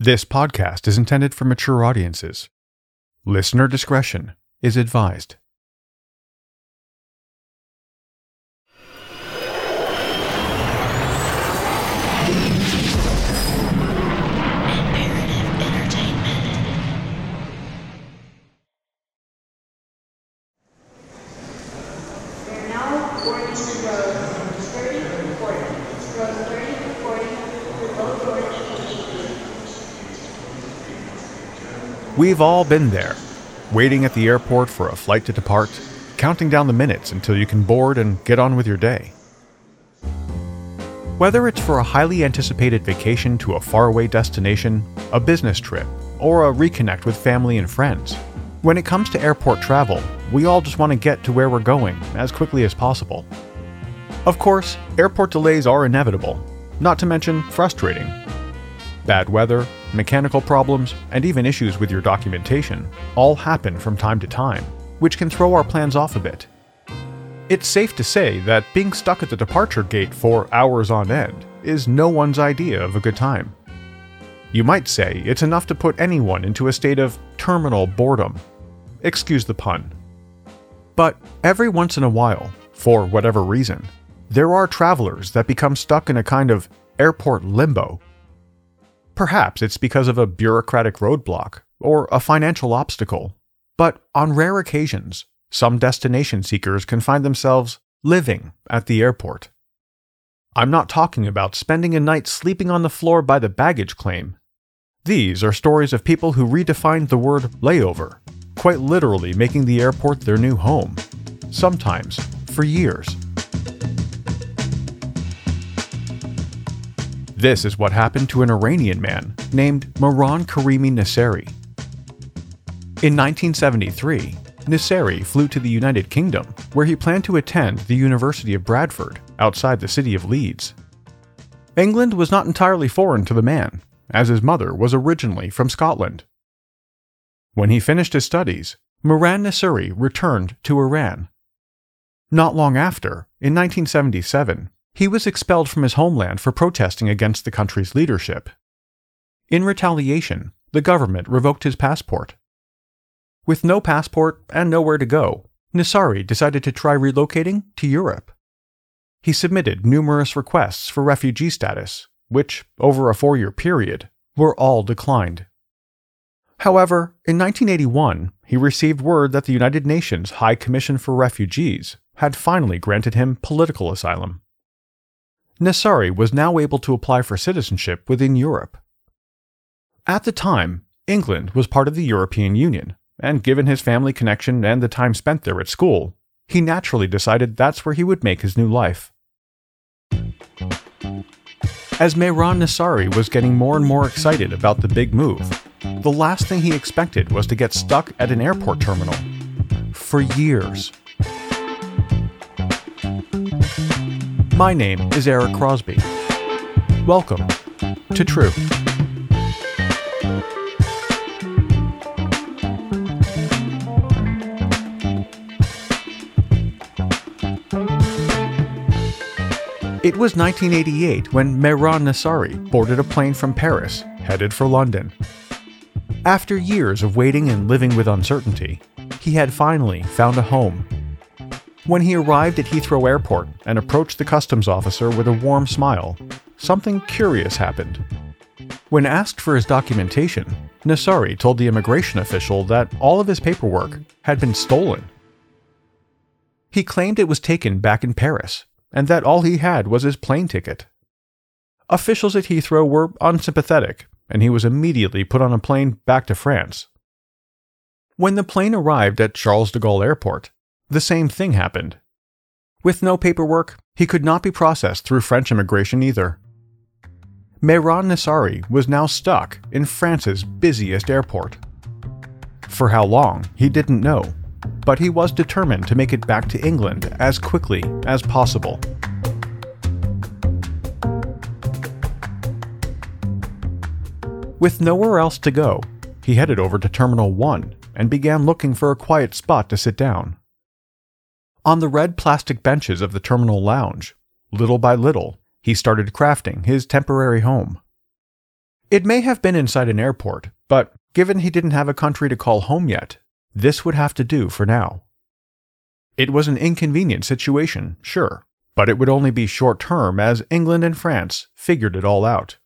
This podcast is intended for mature audiences. Listener discretion is advised. We are now boarding the road 30 to 40. Road 30 to 40 to Low George We've all been there, waiting at the airport for a flight to depart, counting down the minutes until you can board and get on with your day. Whether it's for a highly anticipated vacation to a faraway destination, a business trip, or a reconnect with family and friends, when it comes to airport travel, we all just want to get to where we're going as quickly as possible. Of course, airport delays are inevitable, not to mention frustrating. Bad weather, mechanical problems, and even issues with your documentation all happen from time to time, which can throw our plans off a bit. It's safe to say that being stuck at the departure gate for hours on end is no one's idea of a good time. You might say it's enough to put anyone into a state of terminal boredom. Excuse the pun. But every once in a while, for whatever reason, there are travelers that become stuck in a kind of airport limbo. Perhaps it's because of a bureaucratic roadblock or a financial obstacle, but on rare occasions, some destination seekers can find themselves living at the airport. I'm not talking about spending a night sleeping on the floor by the baggage claim. These are stories of people who redefined the word layover, quite literally making the airport their new home, sometimes for years. This is what happened to an Iranian man named Mehran Karimi Nasseri. In 1973, Nasseri flew to the United Kingdom, where he planned to attend the University of Bradford, outside the city of Leeds. England was not entirely foreign to the man, as his mother was originally from Scotland. When he finished his studies, Mehran Nasseri returned to Iran. Not long after, in 1977, he was expelled from his homeland for protesting against the country's leadership. In retaliation, the government revoked his passport. With no passport and nowhere to go, Nasseri decided to try relocating to Europe. He submitted numerous requests for refugee status, which, over a four year period, were all declined. However, in 1981, he received word that the United Nations High Commission for Refugees had finally granted him political asylum. Nasseri was now able to apply for citizenship within Europe. At the time, England was part of the European Union, and given his family connection and the time spent there at school, he naturally decided that's where he would make his new life. As Mehran Nasseri was getting more and more excited about the big move, the last thing he expected was to get stuck at an airport terminal. For years. My name is Eric Crosby. Welcome to True. It was 1988 when Mehran Nasseri boarded a plane from Paris, headed for London. After years of waiting and living with uncertainty, he had finally found a home. When he arrived at Heathrow Airport and approached the customs officer with a warm smile, something curious happened. When asked for his documentation, Nasseri told the immigration official that all of his paperwork had been stolen. He claimed it was taken back in Paris, and that all he had was his plane ticket. Officials at Heathrow were unsympathetic, and he was immediately put on a plane back to France. When the plane arrived at Charles de Gaulle Airport, the same thing happened. With no paperwork, he could not be processed through French immigration either. Mehran Nasseri was now stuck in France's busiest airport. For how long, he didn't know, but he was determined to make it back to England as quickly as possible. With nowhere else to go, he headed over to Terminal 1 and began looking for a quiet spot to sit down. On the red plastic benches of the terminal lounge, little by little, he started crafting his temporary home. It may have been inside an airport, but given he didn't have a country to call home yet, this would have to do for now. It was an inconvenient situation, sure, but it would only be short term as England and France figured it all out.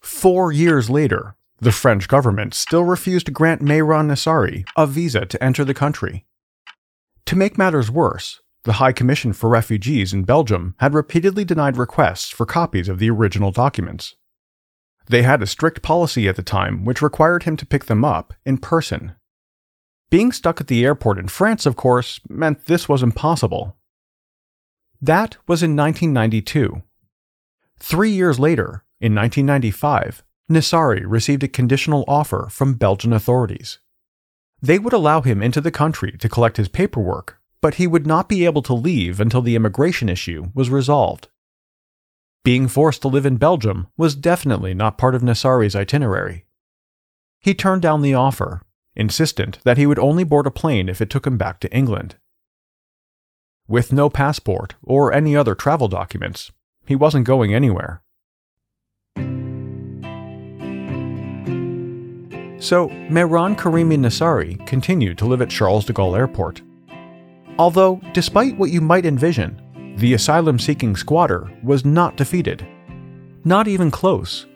Four years later, the French government still refused to grant Mehran Nasseri a visa to enter the country. To make matters worse, the High Commission for Refugees in Belgium had repeatedly denied requests for copies of the original documents. They had a strict policy at the time which required him to pick them up in person. Being stuck at the airport in France, of course, meant this was impossible. That was in 1992. Three years later, in 1995, Nasseri received a conditional offer from Belgian authorities. They would allow him into the country to collect his paperwork, but he would not be able to leave until the immigration issue was resolved. Being forced to live in Belgium was definitely not part of Nasseri's itinerary. He turned down the offer, insistent that he would only board a plane if it took him back to England. With no passport or any other travel documents, he wasn't going anywhere. So, Mehran Karimi Nasseri continued to live at Charles de Gaulle Airport. Although, despite what you might envision, the asylum seeking squatter was not defeated. Not even close.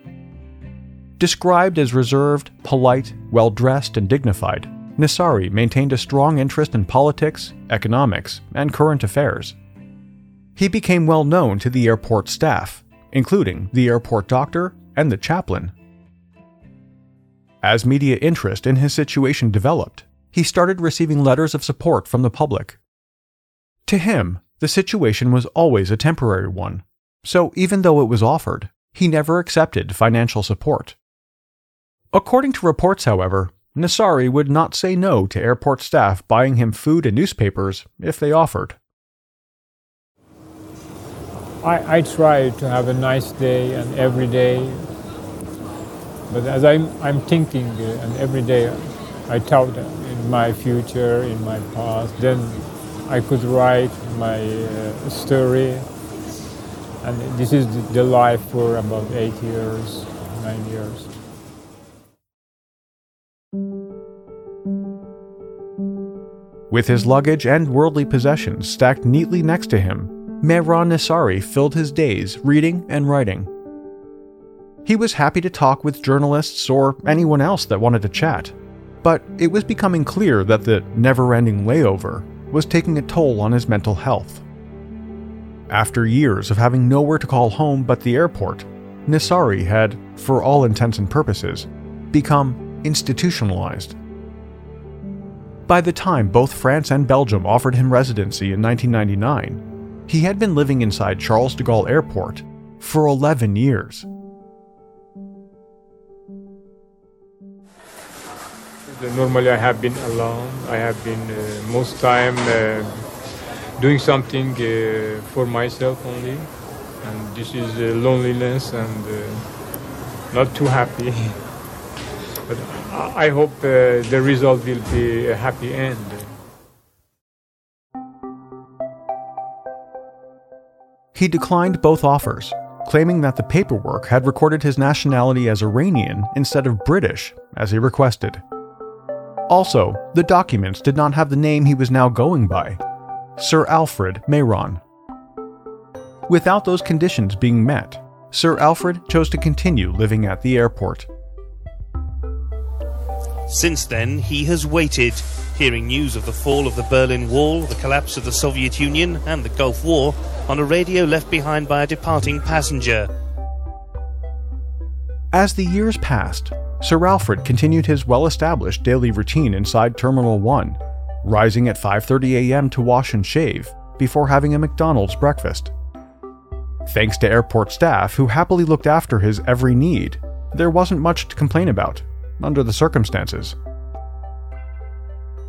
Described as reserved, polite, well dressed, and dignified, Nasseri maintained a strong interest in politics, economics, and current affairs. He became well known to the airport staff, including the airport doctor and the chaplain as media interest in his situation developed, he started receiving letters of support from the public. To him, the situation was always a temporary one, so even though it was offered, he never accepted financial support. According to reports, however, Nasseri would not say no to airport staff buying him food and newspapers if they offered. I, I try to have a nice day and every day but as I'm, I'm thinking uh, and every day I thought in my future, in my past, then I could write my uh, story. And this is the life for about eight years, nine years. With his luggage and worldly possessions stacked neatly next to him, Mehran Nasseri filled his days reading and writing. He was happy to talk with journalists or anyone else that wanted to chat, but it was becoming clear that the never ending layover was taking a toll on his mental health. After years of having nowhere to call home but the airport, Nasseri had, for all intents and purposes, become institutionalized. By the time both France and Belgium offered him residency in 1999, he had been living inside Charles de Gaulle Airport for 11 years. Normally I have been alone. I have been uh, most time uh, doing something uh, for myself only, and this is uh, loneliness and uh, not too happy. but I hope uh, the result will be a happy end. He declined both offers, claiming that the paperwork had recorded his nationality as Iranian instead of British, as he requested. Also, the documents did not have the name he was now going by Sir Alfred Mehran. Without those conditions being met, Sir Alfred chose to continue living at the airport. Since then, he has waited, hearing news of the fall of the Berlin Wall, the collapse of the Soviet Union, and the Gulf War on a radio left behind by a departing passenger. As the years passed, Sir Alfred continued his well-established daily routine inside Terminal 1, rising at 5:30 a.m. to wash and shave before having a McDonald's breakfast. Thanks to airport staff who happily looked after his every need, there wasn't much to complain about, under the circumstances.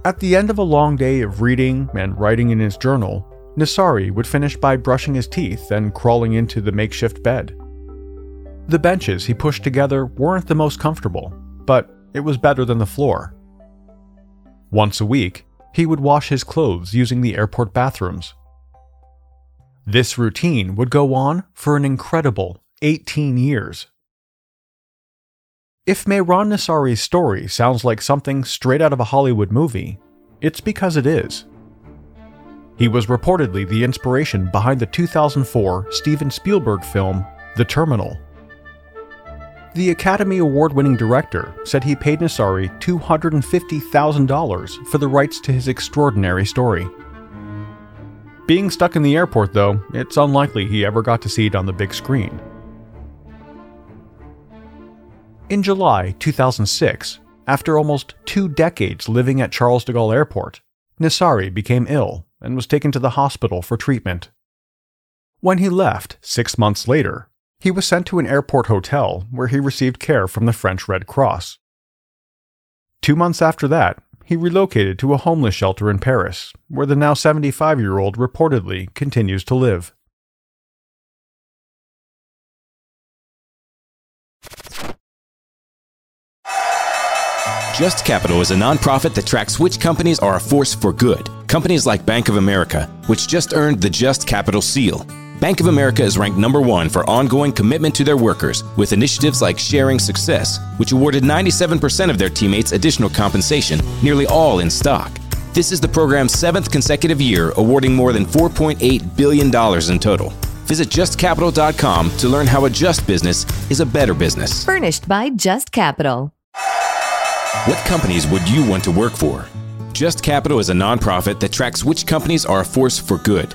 At the end of a long day of reading and writing in his journal, Nasseri would finish by brushing his teeth and crawling into the makeshift bed. The benches he pushed together weren't the most comfortable, but it was better than the floor. Once a week, he would wash his clothes using the airport bathrooms. This routine would go on for an incredible 18 years. If Mehran Nasseri's story sounds like something straight out of a Hollywood movie, it's because it is. He was reportedly the inspiration behind the 2004 Steven Spielberg film The Terminal. The Academy Award winning director said he paid Nasseri $250,000 for the rights to his extraordinary story. Being stuck in the airport, though, it's unlikely he ever got to see it on the big screen. In July 2006, after almost two decades living at Charles de Gaulle Airport, Nasseri became ill and was taken to the hospital for treatment. When he left, six months later, he was sent to an airport hotel where he received care from the French Red Cross. Two months after that, he relocated to a homeless shelter in Paris, where the now 75 year old reportedly continues to live. Just Capital is a nonprofit that tracks which companies are a force for good. Companies like Bank of America, which just earned the Just Capital seal. Bank of America is ranked number one for ongoing commitment to their workers with initiatives like Sharing Success, which awarded 97% of their teammates additional compensation, nearly all in stock. This is the program's seventh consecutive year, awarding more than $4.8 billion in total. Visit justcapital.com to learn how a just business is a better business. Furnished by Just Capital. What companies would you want to work for? Just Capital is a nonprofit that tracks which companies are a force for good.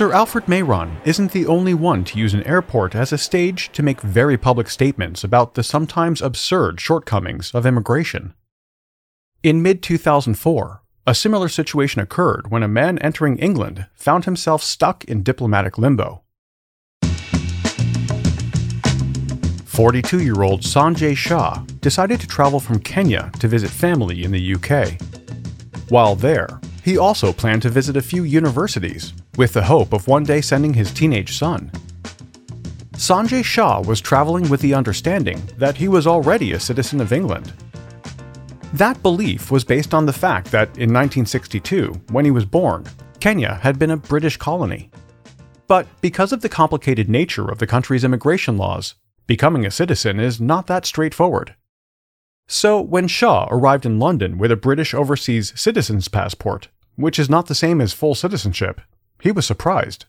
Sir Alfred Mehran isn't the only one to use an airport as a stage to make very public statements about the sometimes absurd shortcomings of immigration. In mid 2004, a similar situation occurred when a man entering England found himself stuck in diplomatic limbo. 42 year old Sanjay Shah decided to travel from Kenya to visit family in the UK. While there, he also planned to visit a few universities with the hope of one day sending his teenage son. Sanjay Shah was traveling with the understanding that he was already a citizen of England. That belief was based on the fact that in 1962, when he was born, Kenya had been a British colony. But because of the complicated nature of the country's immigration laws, becoming a citizen is not that straightforward. So, when Shah arrived in London with a British overseas citizen's passport, which is not the same as full citizenship, he was surprised.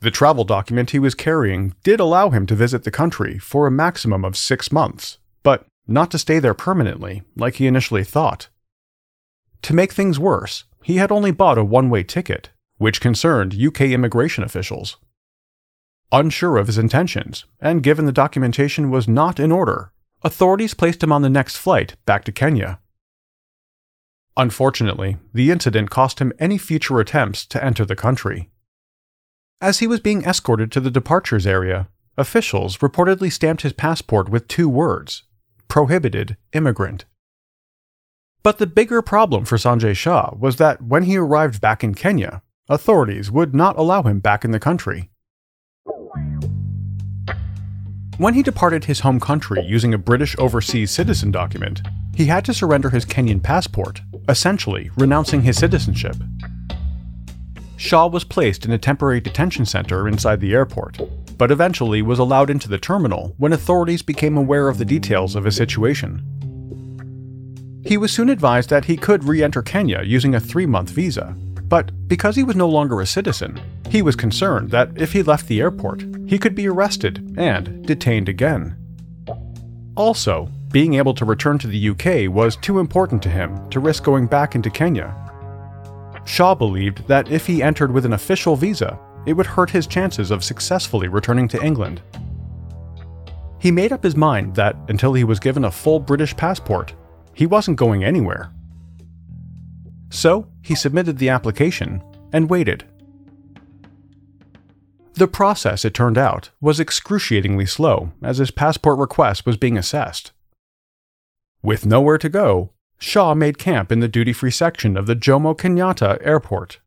The travel document he was carrying did allow him to visit the country for a maximum of six months, but not to stay there permanently, like he initially thought. To make things worse, he had only bought a one way ticket, which concerned UK immigration officials. Unsure of his intentions, and given the documentation was not in order, authorities placed him on the next flight back to Kenya. Unfortunately, the incident cost him any future attempts to enter the country. As he was being escorted to the departures area, officials reportedly stamped his passport with two words prohibited immigrant. But the bigger problem for Sanjay Shah was that when he arrived back in Kenya, authorities would not allow him back in the country. When he departed his home country using a British overseas citizen document, he had to surrender his Kenyan passport, essentially renouncing his citizenship. Shah was placed in a temporary detention center inside the airport, but eventually was allowed into the terminal when authorities became aware of the details of his situation. He was soon advised that he could re enter Kenya using a three month visa, but because he was no longer a citizen, he was concerned that if he left the airport, he could be arrested and detained again. Also, being able to return to the UK was too important to him to risk going back into Kenya. Shah believed that if he entered with an official visa, it would hurt his chances of successfully returning to England. He made up his mind that until he was given a full British passport, he wasn't going anywhere. So, he submitted the application and waited. The process, it turned out, was excruciatingly slow as his passport request was being assessed. With nowhere to go, Shah made camp in the duty free section of the Jomo Kenyatta Airport.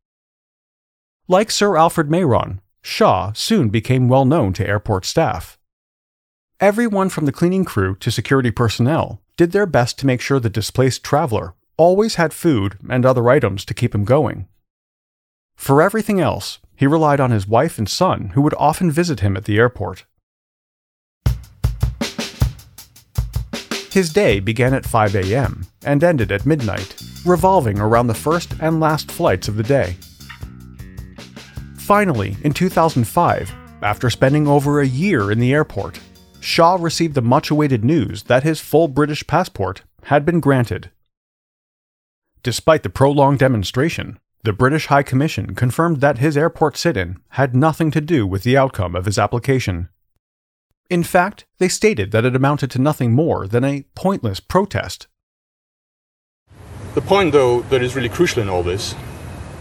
Like Sir Alfred Mehran, Shah soon became well known to airport staff. Everyone from the cleaning crew to security personnel did their best to make sure the displaced traveler always had food and other items to keep him going. For everything else, he relied on his wife and son, who would often visit him at the airport. His day began at 5 a.m. and ended at midnight, revolving around the first and last flights of the day. Finally, in 2005, after spending over a year in the airport, Shah received the much awaited news that his full British passport had been granted. Despite the prolonged demonstration, the British High Commission confirmed that his airport sit in had nothing to do with the outcome of his application. In fact, they stated that it amounted to nothing more than a pointless protest. The point, though, that is really crucial in all this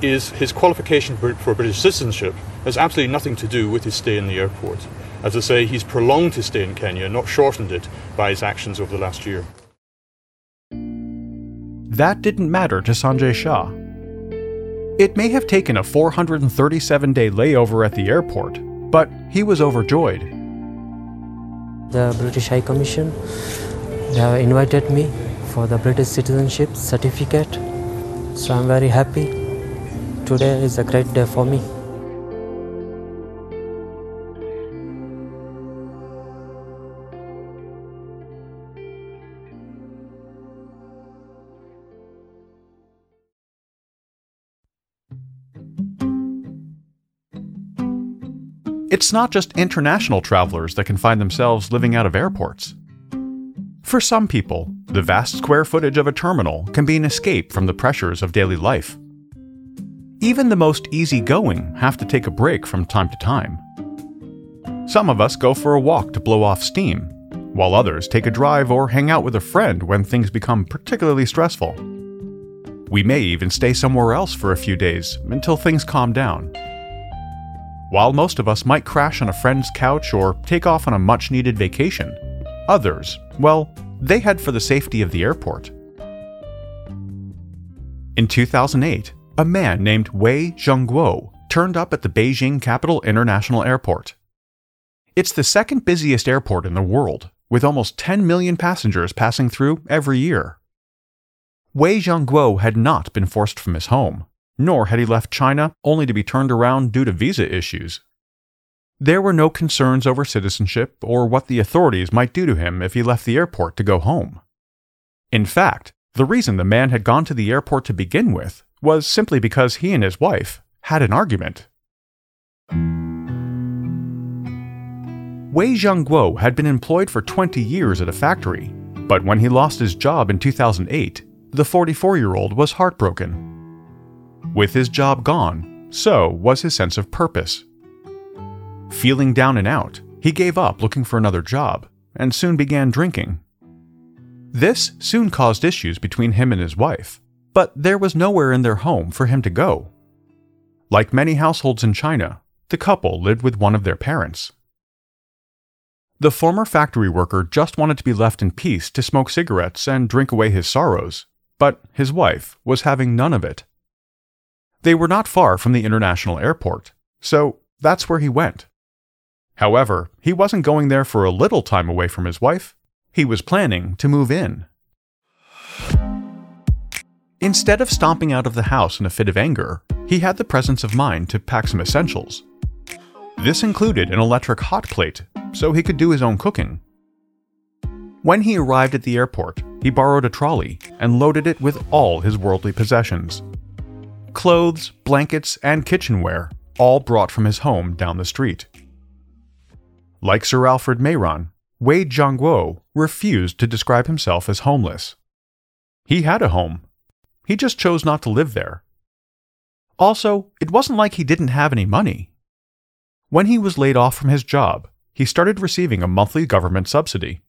is his qualification for British citizenship has absolutely nothing to do with his stay in the airport. As I say, he's prolonged his stay in Kenya, not shortened it by his actions over the last year. That didn't matter to Sanjay Shah. It may have taken a 437 day layover at the airport, but he was overjoyed the British High Commission. They have invited me for the British citizenship certificate. So I'm very happy. Today is a great day for me. It's not just international travelers that can find themselves living out of airports. For some people, the vast square footage of a terminal can be an escape from the pressures of daily life. Even the most easygoing have to take a break from time to time. Some of us go for a walk to blow off steam, while others take a drive or hang out with a friend when things become particularly stressful. We may even stay somewhere else for a few days until things calm down. While most of us might crash on a friend's couch or take off on a much needed vacation, others, well, they head for the safety of the airport. In 2008, a man named Wei Zhongguo turned up at the Beijing Capital International Airport. It's the second busiest airport in the world, with almost 10 million passengers passing through every year. Wei Zhongguo had not been forced from his home nor had he left China only to be turned around due to visa issues. There were no concerns over citizenship or what the authorities might do to him if he left the airport to go home. In fact, the reason the man had gone to the airport to begin with was simply because he and his wife had an argument. Wei Zhongguo had been employed for 20 years at a factory, but when he lost his job in 2008, the 44 year old was heartbroken with his job gone, so was his sense of purpose. Feeling down and out, he gave up looking for another job and soon began drinking. This soon caused issues between him and his wife, but there was nowhere in their home for him to go. Like many households in China, the couple lived with one of their parents. The former factory worker just wanted to be left in peace to smoke cigarettes and drink away his sorrows, but his wife was having none of it. They were not far from the international airport, so that's where he went. However, he wasn't going there for a little time away from his wife. He was planning to move in. Instead of stomping out of the house in a fit of anger, he had the presence of mind to pack some essentials. This included an electric hot plate, so he could do his own cooking. When he arrived at the airport, he borrowed a trolley and loaded it with all his worldly possessions clothes, blankets, and kitchenware, all brought from his home down the street. Like Sir Alfred Mehran, Wei Zhongguo refused to describe himself as homeless. He had a home. He just chose not to live there. Also, it wasn't like he didn't have any money. When he was laid off from his job, he started receiving a monthly government subsidy.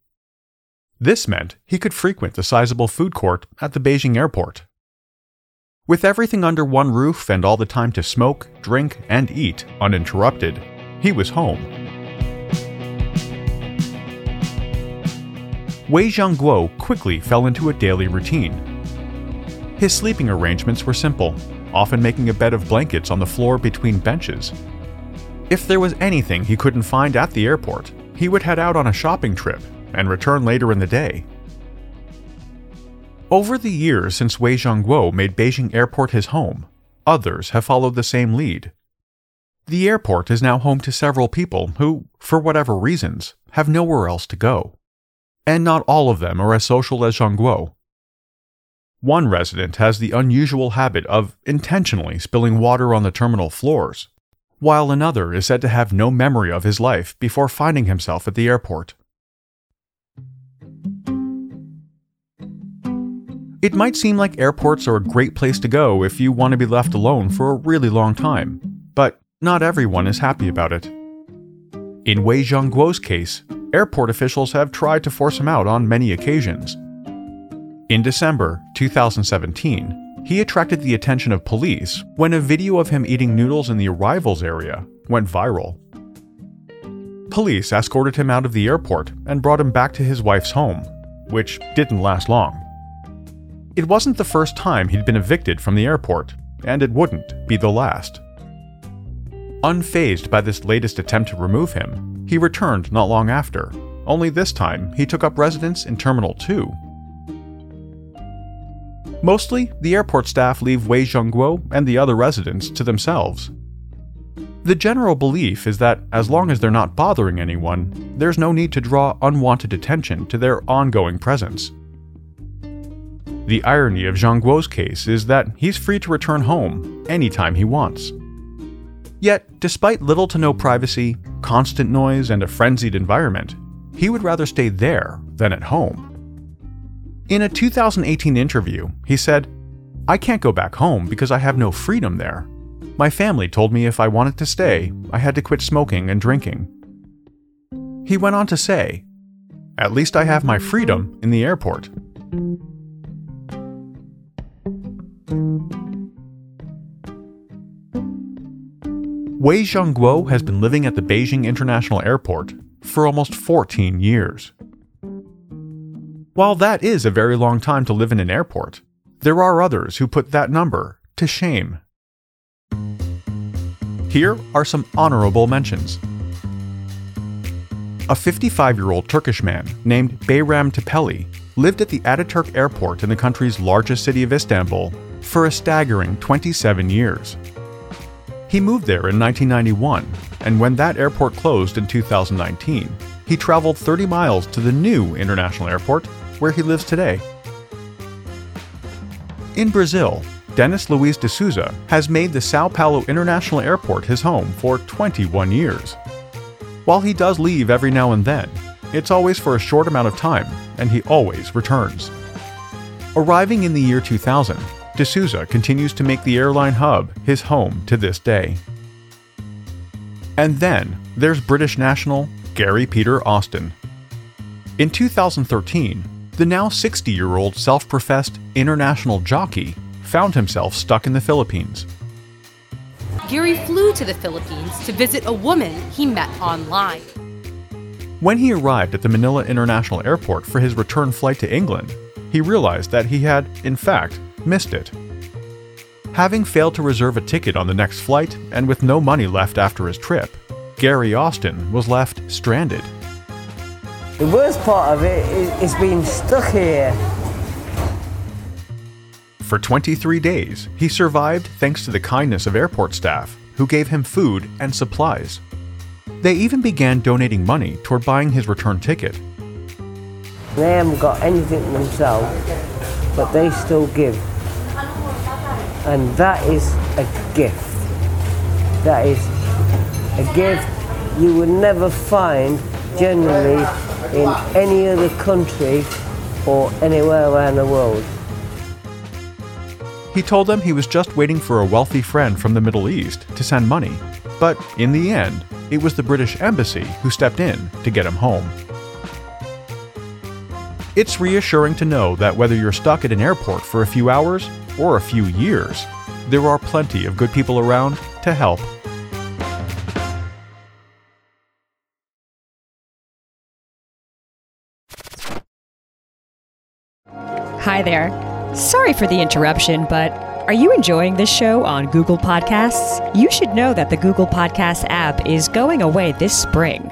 This meant he could frequent the sizable food court at the Beijing airport. With everything under one roof and all the time to smoke, drink, and eat uninterrupted, he was home. Wei Zhongguo quickly fell into a daily routine. His sleeping arrangements were simple, often making a bed of blankets on the floor between benches. If there was anything he couldn't find at the airport, he would head out on a shopping trip and return later in the day. Over the years since Wei Zhongguo made Beijing Airport his home, others have followed the same lead. The airport is now home to several people who, for whatever reasons, have nowhere else to go. And not all of them are as social as Zhongguo. One resident has the unusual habit of intentionally spilling water on the terminal floors, while another is said to have no memory of his life before finding himself at the airport. It might seem like airports are a great place to go if you want to be left alone for a really long time, but not everyone is happy about it. In Wei Zhongguo's case, airport officials have tried to force him out on many occasions. In December 2017, he attracted the attention of police when a video of him eating noodles in the arrivals area went viral. Police escorted him out of the airport and brought him back to his wife's home, which didn't last long. It wasn't the first time he'd been evicted from the airport, and it wouldn't be the last. Unfazed by this latest attempt to remove him, he returned not long after, only this time he took up residence in Terminal 2. Mostly, the airport staff leave Wei Zhongguo and the other residents to themselves. The general belief is that as long as they're not bothering anyone, there's no need to draw unwanted attention to their ongoing presence. The irony of Zhongguo's case is that he's free to return home anytime he wants. Yet, despite little to no privacy, constant noise, and a frenzied environment, he would rather stay there than at home. In a 2018 interview, he said, I can't go back home because I have no freedom there. My family told me if I wanted to stay, I had to quit smoking and drinking. He went on to say, At least I have my freedom in the airport. Wei Zhongguo has been living at the Beijing International Airport for almost 14 years. While that is a very long time to live in an airport, there are others who put that number to shame. Here are some honorable mentions. A 55 year old Turkish man named Bayram Tepeli lived at the Ataturk airport in the country's largest city of Istanbul for a staggering 27 years. He moved there in 1991, and when that airport closed in 2019, he traveled 30 miles to the new international airport where he lives today. In Brazil, Dennis Luiz de Souza has made the Sao Paulo International Airport his home for 21 years. While he does leave every now and then, it's always for a short amount of time, and he always returns. Arriving in the year 2000, De Souza continues to make the airline hub his home to this day. And then there's British national Gary Peter Austin. In 2013, the now 60 year old self professed international jockey found himself stuck in the Philippines. Gary flew to the Philippines to visit a woman he met online. When he arrived at the Manila International Airport for his return flight to England, he realized that he had, in fact, missed it. Having failed to reserve a ticket on the next flight and with no money left after his trip, Gary Austin was left stranded. The worst part of it is, being stuck here. For 23 days, he survived thanks to the kindness of airport staff, who gave him food and supplies. They even began donating money toward buying his return ticket. They haven't got anything themselves, but they still give. And that is a gift. That is a gift you would never find generally in any other country or anywhere around the world. He told them he was just waiting for a wealthy friend from the Middle East to send money, but in the end, it was the British Embassy who stepped in to get him home. It's reassuring to know that whether you're stuck at an airport for a few hours or a few years, there are plenty of good people around to help. Hi there. Sorry for the interruption, but are you enjoying this show on Google Podcasts? You should know that the Google Podcasts app is going away this spring.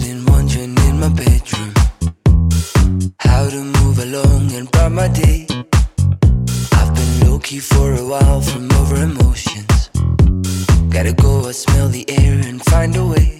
Been wondering in my bedroom how to move along and bright my day. I've been low key for a while from over emotions. Gotta go, I smell the air and find a way.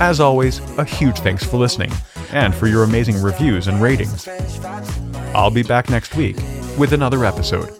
As always, a huge thanks for listening and for your amazing reviews and ratings. I'll be back next week with another episode.